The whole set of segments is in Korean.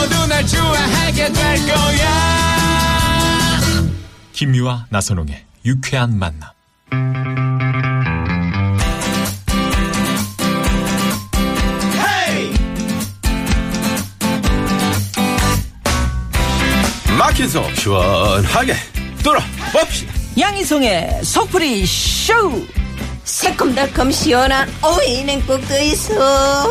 너도 날 좋아하게 될 거야. 김유와 나선홍의 유쾌한 만남. 막힌 속 시원하게 뚫어봅시다. 양희성의 속풀이 쇼! 새콤달콤 시원한 오이 냉국도 있어.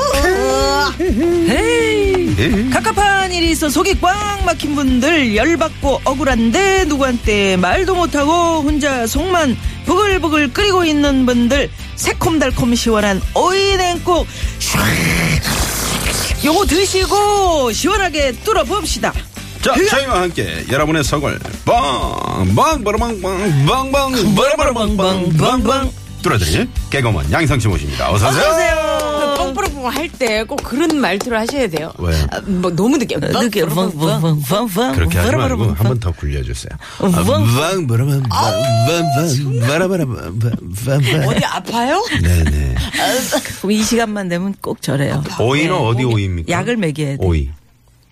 헤이! 갑갑한 일이 있어 속이 꽉 막힌 분들 열받고 억울한데 누구한테 말도 못하고 혼자 속만 부글부글 끓이고 있는 분들 새콤달콤 시원한 오이 냉국 요거 드시고 시원하게 뚫어봅시다. 자, 저희와 함께 여러분의 속을 빵빵 버르방빵 빵빵 버르방빵 빵빵 뚫어드릴 개그맨 양성씨 모십니다. 어서 오세요. 뻥뻥뻥 할때 꼭 그런 말투를 하셔야 돼요. 왜요? 아, 뭐 너무 늦게. 늦게 그렇게 하지 말고 한 번 더 굴려주세요. 어, 빵 버르방빵 빵빵 바라바라빵빵 어디 아파요? 네네. 그럼 이 시간만 되면 꼭 저래요. 오이는 어디 오이입니까? 약을 먹여야 돼. 오이.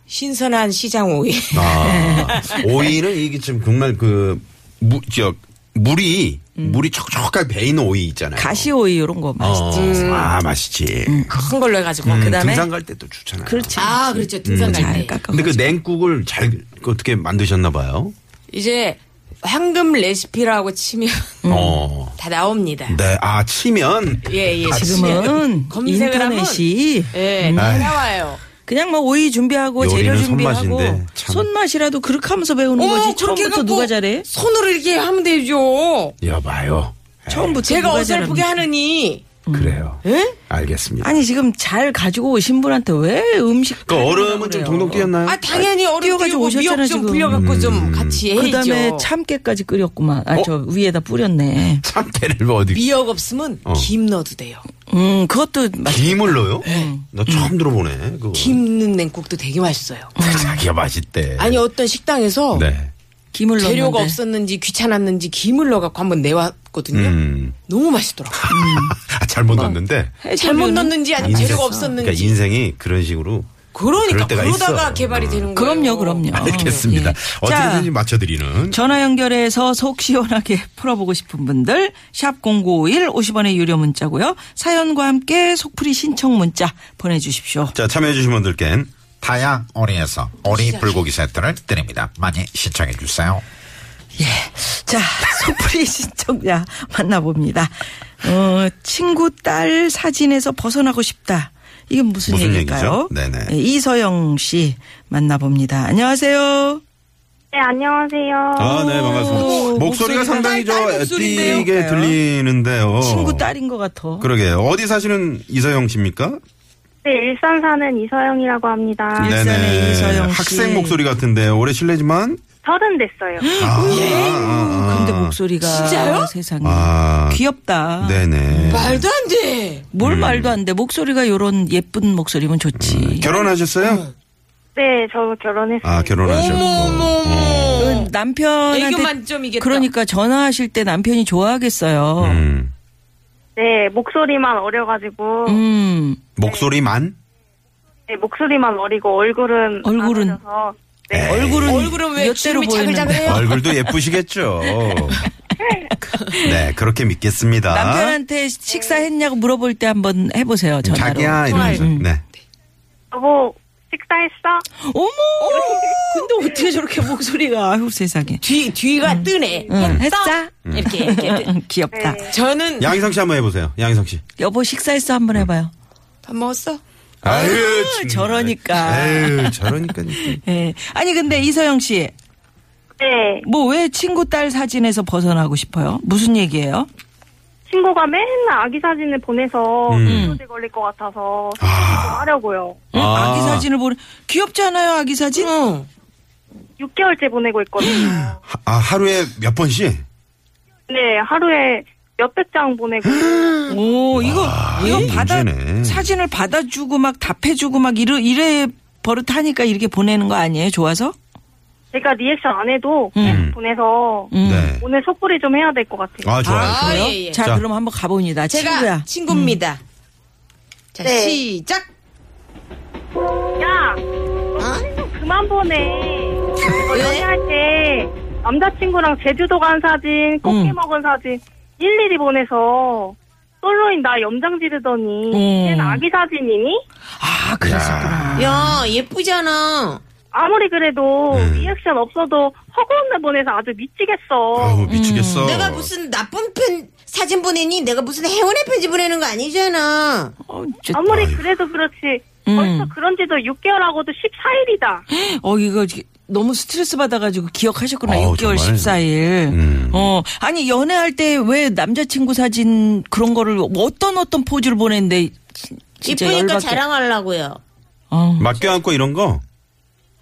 신선한 시장 오이. 아, 오이는 이게 좀 정말 그, 무, 저, 물이, 물이 촉촉하게 배이는 오이 있잖아요. 가시 오이 이런 거 맛있지. 어, 아, 맛있지. 큰 걸로 해가지고. 음, 그다음에? 등산 갈 때 또 좋잖아요. 그렇지. 아, 그렇죠. 등산 갈잘 때. 깎아. 근데 그 냉국을 잘그 어떻게 만드셨나 봐요. 이제 황금 레시피라고 치면 어. 다 나옵니다. 네, 아, 치면. 예, 예. 지금은 검색을 인터넷이 예, 다 나와요. 그냥 뭐 오이 준비하고 재료 준비하고 손맛인데, 참. 손맛이라도 그렇게 하면서 배우는 어머, 거지. 처음부터 누가 잘해? 손으로 이렇게 하면 되죠. 여봐요. 처음부터 제가 어설프게? 하느니. 그래요. 예? 알겠습니다. 아니 지금 잘 가지고 오신 분한테 왜 음식 그 얼음은 좀 동동 뛰었나요? 아, 당연히 얼음 띄워가지고 띄우고 오셨잖아, 미역 좀 지금. 불려갖고 좀 같이 해야죠. 그다음에 참깨까지 끓였구만. 아 어? 저 위에다 뿌렸네. 참깨를 뭐 어디. 미역 없으면 어. 김 넣어도 돼요. 음 그것도 맛. 김을 넣어요? 나 처음 들어보네. 그거. 김 넣는 냉국도 되게 맛있어요. 자기가 맛있대. 아니 어떤 식당에서 네. 김을 재료가 넣었는데. 없었는지 귀찮았는지 김을 넣어갖고 한번 내왔거든요. 음. 너무 맛있더라고. 요 아, 잘못 넣었는데. 잘못 넣었는지 아니면 재료가 그러니까 없었는지. 인생이 그런 식으로. 그러니까 그러다가 있어. 개발이 되는 거예요. 그럼요, 그럼요. 알겠습니다. 예. 어떻게든지 자, 맞춰드리는. 전화 연결해서 속 시원하게 풀어보고 싶은 분들 샵 #0951 50원의 유료 문자고요. 사연과 함께 속풀이 신청 문자 보내주십시오. 자, 참여해주신 분들께는 다양 오리에서 오리 불고기 세트를 드립니다. 많이 신청해 주세요. 자, 속풀이 신청자 만나봅니다. 어, 친구 딸 사진에서 벗어나고 싶다. 이건 무슨, 무슨 얘기일까요? 얘기죠? 네네. 예, 이서영 씨 만나봅니다. 안녕하세요. 네, 안녕하세요. 아, 네, 반갑습니다. 오, 목소리가 목소리가 상당히 저? 애띠게 들리는데요. 친구 딸인 것 같아. 그러게요. 어디 사시는 이서영 씨입니까? 네, 일산 사는 이서영이라고 합니다. 네. 일산의 이서영 씨. 학생 목소리 같은데 올해 실례지만. 서른 됐어요. 아, 아, 아, 아. 근데 목소리가 진짜요? 세상에 아, 귀엽다. 네네. 말도 안 돼. 뭘 음. 말도 안 돼. 목소리가 요런 예쁜 목소리면 좋지. 결혼하셨어요? 네, 저 결혼했어요. 아, 결혼하셨고. 어머, 어머, 어. 그 남편한테 애교 만점이겠다. 그러니까 전화하실 때 남편이 좋아하겠어요. 음. 네, 목소리만 어려가지고, 음. 목소리만? 네, 목소리만 어리고 얼굴은. 얼굴은? 안 어려서, 네. 에이, 얼굴은 얼굴은 왜 몇 대로 주름이 보이는데. 얼굴도 예쁘시겠죠. 네, 그렇게 믿겠습니다. 남편한테 식사했냐고 물어볼 때 한번 해보세요. 전화로. 자기야, 이러면서. 좋아요. 네. 여보, 식사했어? 어머. 근데 어떻게 저렇게 목소리가 아유 세상에. 뒤 뒤가 뜨네. 응, 했어? 이렇게 이렇게. 귀엽다. 네. 저는 양희성 씨 한번 해보세요. 양희성 씨. 여보 식사했어 한번 해봐요. 밥 먹었어? 아유, 정말. 저러니까. 아유, 저러니까. 예. 아니 근데 이서영 씨, 네, 뭐 왜 친구 딸 사진에서 벗어나고 싶어요? 무슨 얘기예요? 친구가 맨날 아기 사진을 보내서 음. 문제 걸릴 것 같아서 좀 아, 하려고요. 응? 아. 아. 기 사진을 보내. 귀엽지 않아요, 아기 사진? 응. 6개월째 보내고 있거든요. 하- 아, 하루에 몇 번씩? 네, 하루에 몇백 장 보내고. 오, 이거, 이거 이게 받아, 문제네. 사진을 받아주고 막 답해주고 막 이래, 이래 버릇하니까 이렇게 보내는 거 아니에요? 좋아서? 제가 리액션 안 해도 음. 계속 보내서 음. 네. 오늘 속풀이 좀 해야 될 것 같아요. 아, 좋아요. 아, 좋아요. 예, 예. 자, 자. 그럼 한번 가봅니다. 제가 친구야. 친구입니다. 자, 네. 시작. 야, 어? 좀 그만 보내. 너 왜? 연애할 때 남자친구랑 제주도 간 사진, 꽃게 음. 먹은 사진 일일이 보내서 솔로인 나 염장 지르더니 음. 쟤는 아기 사진이니? 아, 그랬었구나. 야, 예쁘잖아. 아무리 그래도 음. 리액션 없어도 허구한 날 보내서 아주 미치겠어. 아우, 미치겠어. 내가 무슨 나쁜 편 사진 보내니? 내가 무슨 행운의 편지 보내는 거 아니잖아. 어. 아무리 아이고. 그래도 그렇지. 음. 벌써 그런 지도 6개월하고도 14일이다. 어, 이거 너무 스트레스 받아가지고 기억하셨구나. 어우, 6개월 정말. 14일. 음. 어, 아니, 연애할 때 왜 남자친구 사진 그런 거를 어떤 어떤 포즈를 보냈는데 이쁘니까. 자랑하려고요. 어. 맞게 안고 이런 거?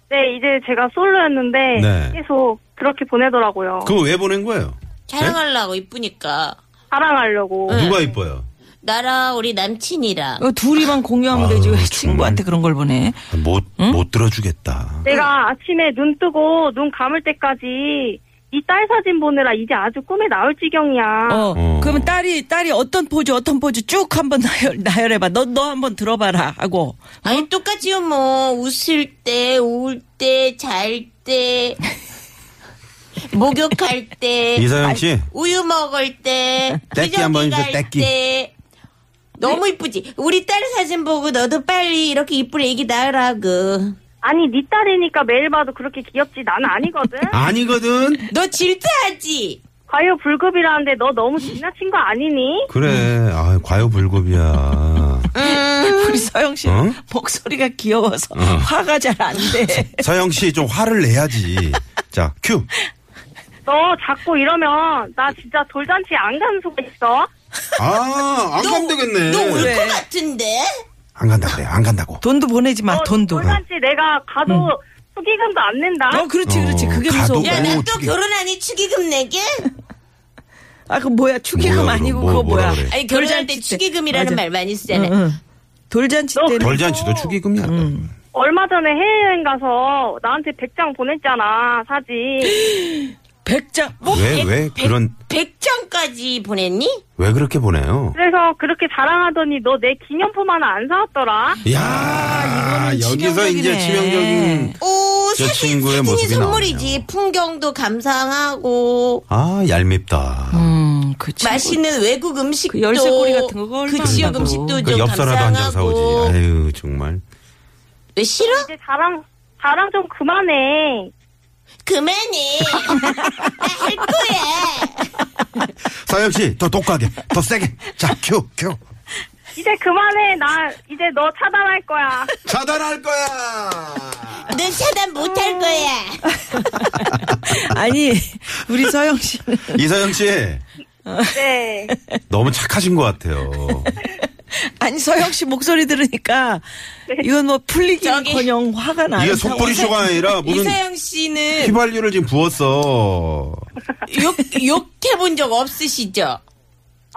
네, 이제 제가 솔로였는데 네. 계속 그렇게 보내더라고요. 그거 왜 보낸 거예요? 자랑하려고 이쁘니까. 자랑하려고. 네. 누가 이뻐요? 나랑 우리 남친이랑. 어, 둘이만 공유하면 아유, 되지. 왜 정말. 친구한테 그런 걸 보내? 못, 못 들어주겠다. 내가 아침에 눈 뜨고 눈 감을 때까지 이 딸 사진 보느라 이제 아주 꿈에 나올 지경이야. 어, 어. 그러면 딸이, 딸이 어떤 포즈, 어떤 포즈 쭉 한번 나열, 나열해봐. 너, 너 한번 들어봐라. 하고. 아니, 똑같지요, 뭐. 웃을 때, 울 때, 잘 때, 목욕할 때, 이서영 씨, 우유 먹을 때, 떼끼 한번 갈 떼끼. 때. 너무 이쁘지? 우리 딸 사진 보고 너도 빨리 이렇게 이쁜 애기 낳으라고. 아니 네 딸이니까 매일 봐도 그렇게 귀엽지 나는 아니거든. 아니거든? 너 질투하지? 과유불급이라는데 너 너무 지나친 거 아니니? 그래, 아 과유불급이야. 우리 서영 씨 어? 목소리가 귀여워서 화가 잘 안 돼. 서영 씨 좀 화를 내야지. 자, 큐. 너 자꾸 이러면 나 진짜 돌잔치 안 가는 수가 있어. 아, 안 가면 되겠네. 너울 왜? 것 같은데? 안 간다 그래, 안 간다고. 돈도 보내지 마, 너 돈도. 돌잔치 내가 가도 수기금도 안 낸다. 어, 그렇지, 그렇지. 어, 그게 가도- 무서워. 야, 나 오, 또 축의- 결혼하니 축의금 내게? 아, 그 뭐야, 축의금 뭐야, 아니고? 그거 뭐, 뭐라 뭐야. 그래? 아니, 결혼할 때 돌잔치 때. 축의금이라는 맞아. 말 많이 쓰잖아. 응, 응. 돌잔치 너 때는. 돌잔치도 축의금이야. 얼마 전에 해외여행 가서 나한테 100장 보냈잖아 사진. 백장. 뭐? 왜, 왜 그런, 100장까지 보냈니? 왜 그렇게 보내요? 그래서 그렇게 자랑하더니 너 내 기념품 하나 안 사왔더라. 야 이거는 여기서 이제 치명적이네. 치명적인. 오, 저 사진, 친구의 사진이 모습이 선물이지. 나오네요. 풍경도 감상하고, 아, 얄밉다. 음, 그 친구. 맛있는 외국 음식도. 그 열쇠고리 같은 거그 얼마나 지역 나도. 음식도 그 좀 엽서라도 한 장 사오지. 감상하고. 아유, 정말. 왜 싫어? 이제 자랑 자랑 좀 그만해. 그만해. 나할 거야. 서영 씨, 더 독하게, 더 세게. 자, 큐, 큐. 이제 그만해. 나 이제 너 차단할 거야. 차단할 거야. 넌 차단 못 할 거야. 아니, 우리 서영 씨는. 이서영 씨, 네. 너무 착하신 것 같아요. 아니, 서영 씨 목소리 들으니까. 이건 뭐 풀리기는 저기- 커녕 화가 나는. 이게 속보리 쇼가 아니라 무슨 이서영 씨는 휘발유를 지금 부었어. 욕, 욕해본 적 없으시죠?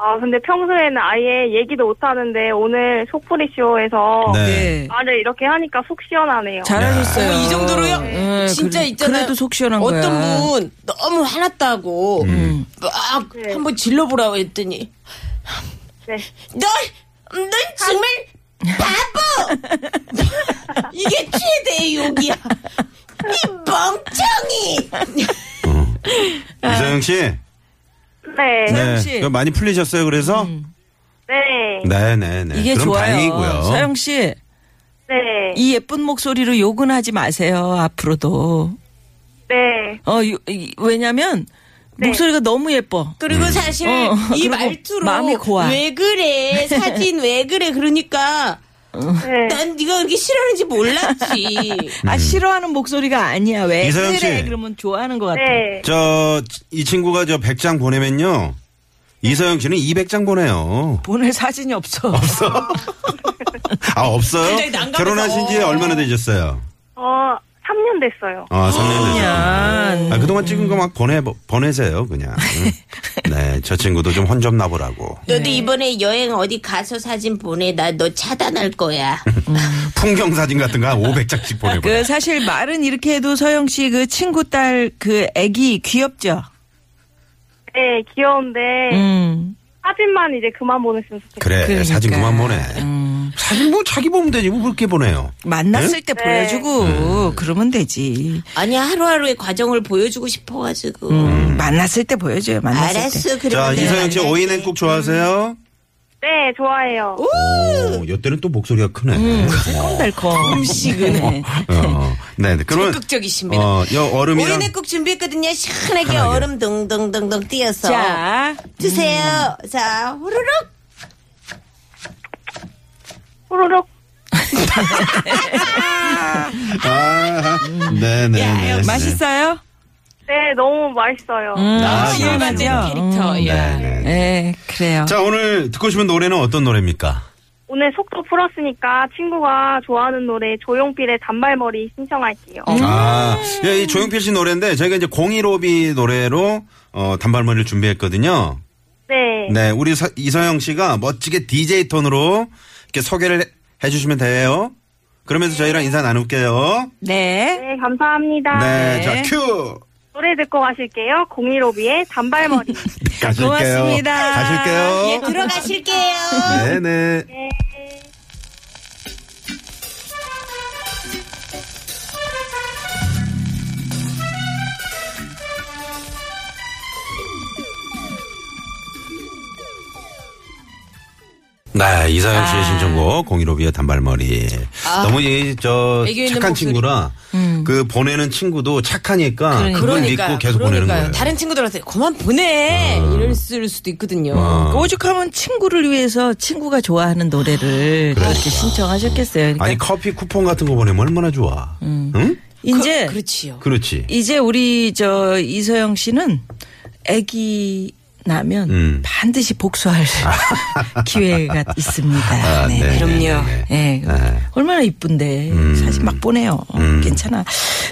아 근데 평소에는 아예 얘기도 못 하는데 오늘 속풀이 쇼에서 네. 네. 말을 이렇게 하니까 속 시원하네요. 잘하셨어요. 어, 이 정도로요? 네, 진짜 그래- 있잖아요. 그래도 속 시원한 어떤 거야. 분 너무 화났다고 음. 막 네. 한번 질러보라고 했더니 네. 널, 넌 정말 바보! 이게 최대의 욕이야. 이 멍청이! 이서영 씨. 네. 서영 씨. 그럼 많이 풀리셨어요, 그래서? 네. 네, 네, 네. 이게 그럼 좋아요. 다행이고요. 서영 씨, 네. 이 예쁜 목소리로 욕은 하지 마세요. 앞으로도. 네. 어, 이- 왜냐면 네. 목소리가 너무 예뻐. 그리고 사실 어, 이 그리고 말투로 마음이 고와. 왜 그래 사진 왜 그래 그러니까 네. 난 네가 그렇게 싫어하는지 몰랐지 아 싫어하는 목소리가 아니야. 왜 이서영 그래? 씨. 그러면 좋아하는 것 같아. 네. 저, 이 친구가 저 100장 보내면요. 이서영 씨는 200장 보내요. 보낼 사진이 없어. 아, 없어요? 굉장히 난감해서. 결혼하신 지 얼마나 되셨어요? 어, 3년 됐어요. 아, 3년 되셨어요. 그냥. 아, 그동안 찍은 거 막 보내, 보내세요, 그냥. 응? 네, 저 친구도 좀 혼 좀 나보라고. 너도 이번에 여행 어디 가서 사진 보내. 나 너 차단할 거야. 풍경 사진 같은 거 한 500장씩 보내고. 그 사실 말은 이렇게 해도 서영 씨 그 친구 딸 그 애기 귀엽죠? 네, 귀여운데 음. 사진만 이제 그만 보냈으면 좋겠어요. 그래, 그러니까. 사진 그만 보내. 음. 사진 뭐 자기 보면 되지, 뭐 그렇게 보내요. 만났을 때 네. 보여주고 그러면 되지. 아니 하루하루의 과정을 보여주고 싶어가지고. 음, 만났을 때 보여줘요. 만났을 때. 알았어. 자, 그러면 내가 이서영 씨 만날게. 오이냉 국 좋아하세요? 네, 좋아해요. 오, 이때는 또 목소리가 크네. 음. 달콤달콤. 음식은. 어, 네, 네. 그러면. 적극적이십니다. 어, 여 얼음이랑. 오이냉국 준비했거든요. 시원하게. 얼음 덩덩덩덩 띄어서. 자, 드세요. 자, 후루룩. 호로록. 아, 네네. 맛있어요? 네, 너무 맛있어요. 음, 아, 시원하죠? 캐릭터. 음. 예. 네네. 네, 그래요. 자, 오늘 듣고 싶은 노래는 어떤 노래입니까? 오늘 속도 풀었으니까 친구가 좋아하는 노래 조용필의 단발머리 신청할게요. 아, 예, 이 조용필 씨 노래인데 저희가 이제 015비 노래로 어, 단발머리를 준비했거든요. 네. 네, 우리 서- 이서영 씨가 멋지게 DJ 톤으로 이렇게 소개를 해- 해주시면 돼요. 그러면서 저희랑 인사 나눌게요. 네. 네, 감사합니다. 네, 자, 큐! 노래 듣고 가실게요. 015B의 단발머리. 가실게요. 고맙습니다. 가실게요. 예, 들어가실게요. 네네. 네, 이서영 씨의 신청곡 015B의 단발머리. 너무 이, 저, 애교 있는 착한. 친구라, 그 보내는 친구도 착하니까 그걸 그러니까요. 믿고 계속 보내는 그러니까요. 거예요. 다른 친구들한테 그만 보내. 이럴 수도 있거든요. 어. 오죽하면 친구를 위해서 친구가 좋아하는 노래를 그렇게 신청하셨겠어요. 그러니까 아니, 커피 쿠폰 같은 거 보내면 얼마나 좋아. 응? 이제 그, 그렇지요. 그렇지. 이제 우리 저 이서영 씨는 아기 나면 음. 반드시 복수할 기회가 있습니다. 아, 네. 네, 그럼요. 네, 네. 예, 네. 얼마나 이쁜데 사진 막 보내요. 음. 괜찮아.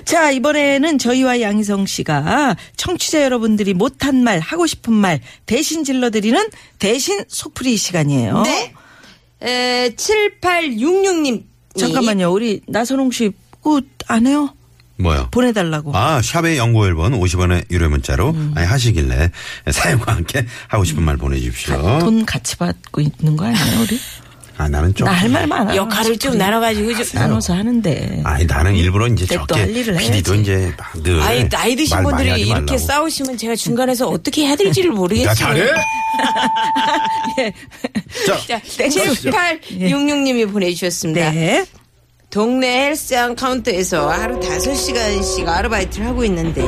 자 이번에는 저희와 양희성 씨가 청취자 여러분들이 못한 말 하고 싶은 말 대신 질러드리는 대신 속풀이 시간이에요. 네. 에, 7866님. 잠깐만요. 우리 나선홍 씨 그거 안 해요? 뭐요? 보내달라고. 아, 샵의 연구 1번 50원의 유료 문자로 음. 아니, 하시길래 사연과 함께 하고 싶은 말 보내주십시오. 돈 같이 받고 있는 거 아니에요, 우리? 아, 나는 좀. 나 할 말 많아. 역할을 좀 나눠가지고 좀. 나눠서 하는데. 아니, 나는 일부러 이제 또 적게. 할 일을 PD도. 이제 막 늘. 아이, 나이 드신 분들이 이렇게 말라고. 싸우시면 제가 중간에서 어떻게 해야 될지를 모르겠어요. 나 잘해? 자, 자, 7866님이 보내주셨습니다. 네. 동네 헬스장 카운터에서 하루 5시간씩 아르바이트를 하고 있는데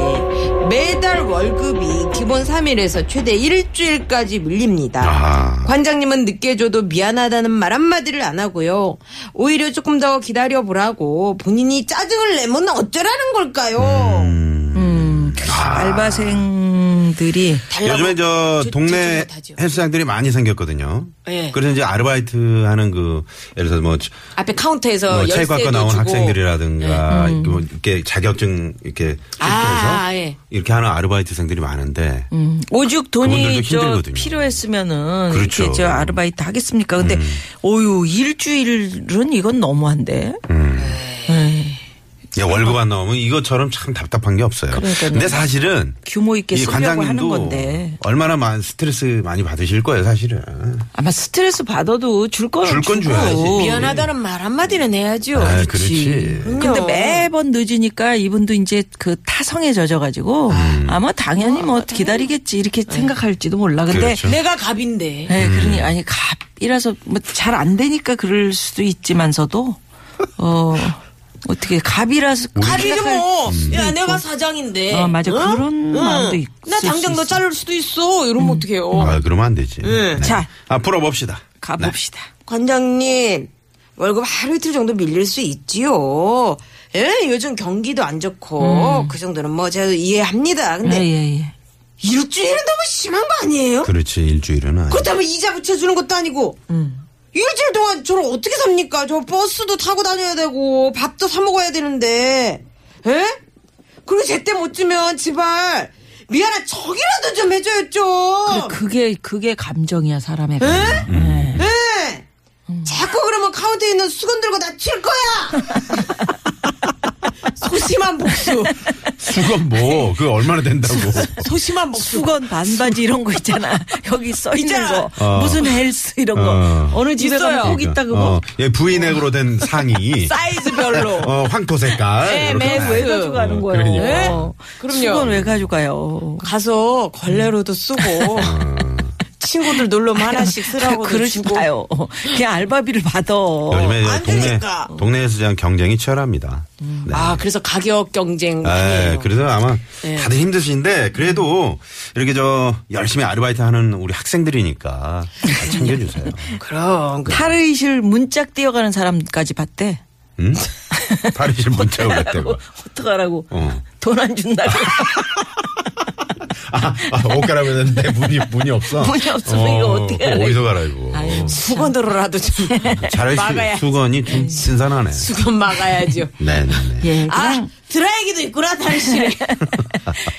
매달 월급이 기본 3일에서 최대 일주일까지 밀립니다. 아하. 관장님은 늦게 줘도 미안하다는 말 한마디를 안 하고요. 오히려 조금 더 기다려보라고 본인이 짜증을 내면 어쩌라는 걸까요? 음, 알바생 들이 달라고 요즘에 저 주- 동네 못하죠. 헬스장들이 많이 생겼거든요. 예. 그래서 이제 아르바이트 하는 그, 예를 들어서 뭐, 앞에 카운터에서 뭐 열쇠도 체육학과 나온 주고. 학생들이라든가 이렇게 뭐 이렇게 자격증 이렇게 아, 예. 이렇게 하는 아르바이트생들이 많은데 음, 오죽 돈이 그분들도 저 힘들거든요. 필요했으면은 그렇죠. 이렇게 저 아르바이트 하겠습니까? 근데 오유 일주일은 이건 너무한데. 음. 야, 월급 안 나오면 이것처럼 참 답답한 게 없어요. 그러니까요. 근데 사실은 규모 있게 이 쓰려고 하는 관장님도 건데 얼마나 많은 스트레스 많이 받으실 거예요, 사실은. 아마 스트레스 받아도 줄 거는 줄 건 주고. 줘야지. 미안하다는 말 한마디는 해야죠. 아, 그렇지. 근데 매번 늦으니까 이분도 이제 그 타성에 젖어가지고 음. 아마 당연히 뭐 기다리겠지 이렇게 생각할지도 몰라. 근데 그렇죠. 내가 갑인데. 네, 음. 그러니 아니 갑이라서 뭐 잘 안 되니까 그럴 수도 있지만서도 어 어떻게 갑이라서 갑이지 뭐. 음. 야, 내가 사장인데. 어, 맞아. 그런 마음도 있을 나 당장 수 너 있어. 자를 수도 있어. 이러면 어떡해요. 아, 그러면 안 되지. 네. 자. 아, 풀어봅시다. 가봅시다. 관장님, 월급 하루 이틀 정도 밀릴 수 있지요. 예, 요즘 경기도 안 좋고, 그 정도는 뭐 제가 이해합니다. 근데 예, 예, 예. 일주일은 너무 심한 거 아니에요? 그렇지 일주일은 아니. 그렇다면 이자 붙여주는 것도 아니고 일주일 동안 저를 어떻게 삽니까? 저 버스도 타고 다녀야 되고 밥도 사 먹어야 되는데 에? 그리고 제때 못 주면 제발 미안한 척이라도 좀 해줘요 좀 그게 그게 감정이야 사람의 감정. 예. 에? 자꾸 그러면 카운터에 있는 수건 들고 나 칠 거야 소심한 복수 수건 뭐 그 얼마나 된다고. 소심한 복수 수건 반바지 이런 거 있잖아. 여기 써 있는. 거. 어. 무슨 헬스 이런 거. 어. 어느 집에. 가면 꼭 있다 그거. 어, 예, V넥으로 된 상의. 사이즈별로 어, 황토 색깔. 네, 왜 그, 가져가는 거예요? 그러니까. 네? 그럼요. 수건 왜 가져가요? 가서 걸레로도 쓰고 친구들 놀러면 하나씩 쓰라고 그러지 마요. 그냥 알바비를 받아. 요즘에 안 동네, 되니까. 동네에서 그냥 경쟁이 치열합니다. 네. 아 그래서 가격 경쟁 에, 아니에요. 그래서 아마 네. 다들 힘드신데 그래도 이렇게 저 열심히 아르바이트 하는 우리 학생들이니까 잘 챙겨주세요. 그럼 그- 탈의실 문짝 뛰어가는 사람까지 봤대. 응? 탈의실 문자가 그랬대고. 어떡하라고. 어. 돈안 준다고. 아, 아, 옷 갈아입었는데 문이, 문이 없어? 문이 없으면 이거 어떻게 그거 알아, 어디서 이거. 갈아입어? 아유, 수건으로라도 좀 막아야 수, 수건이 좀 신선하네. 수건 막아야죠. 네네네. 예, 아 드라이기도 있구나 탈실에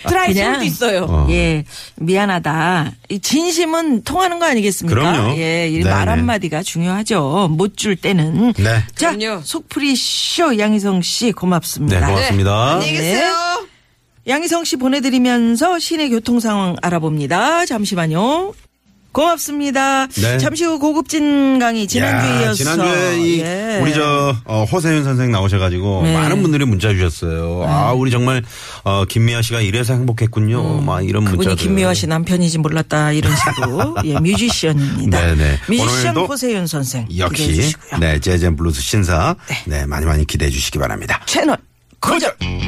드라이기도 있어요. 어. 예, 미안하다. 이 진심은 통하는 거 아니겠습니까? 그럼요. 예, 이 네네. 말 한마디가 중요하죠. 못 줄 때는. 네. 자, 그럼요. 속풀이 쇼 양희성 씨 고맙습니다. 네, 고맙습니다. 안녕히 계세요. 양희성 씨 보내드리면서 시내 교통 상황 알아봅니다. 잠시만요. 고맙습니다. 네. 잠시 후 고급진 강의 지난주에 야, 이어서 지난주에 이 예. 우리 저 어, 허세윤 선생 나오셔가지고 네. 많은 분들이 문자 주셨어요. 아 우리 정말 어, 김미화 씨가 이래서 행복했군요. 막 이런 음, 그분이. 김미화 씨 남편인지 몰랐다 이런 식으로 예 뮤지션입니다. 네네. 뮤지션 오늘도 호세윤 선생 역시. 네 재즈 and 블루스 신사 네 많이 많이 기대해 주시기 바랍니다. 채널 고정. 고정.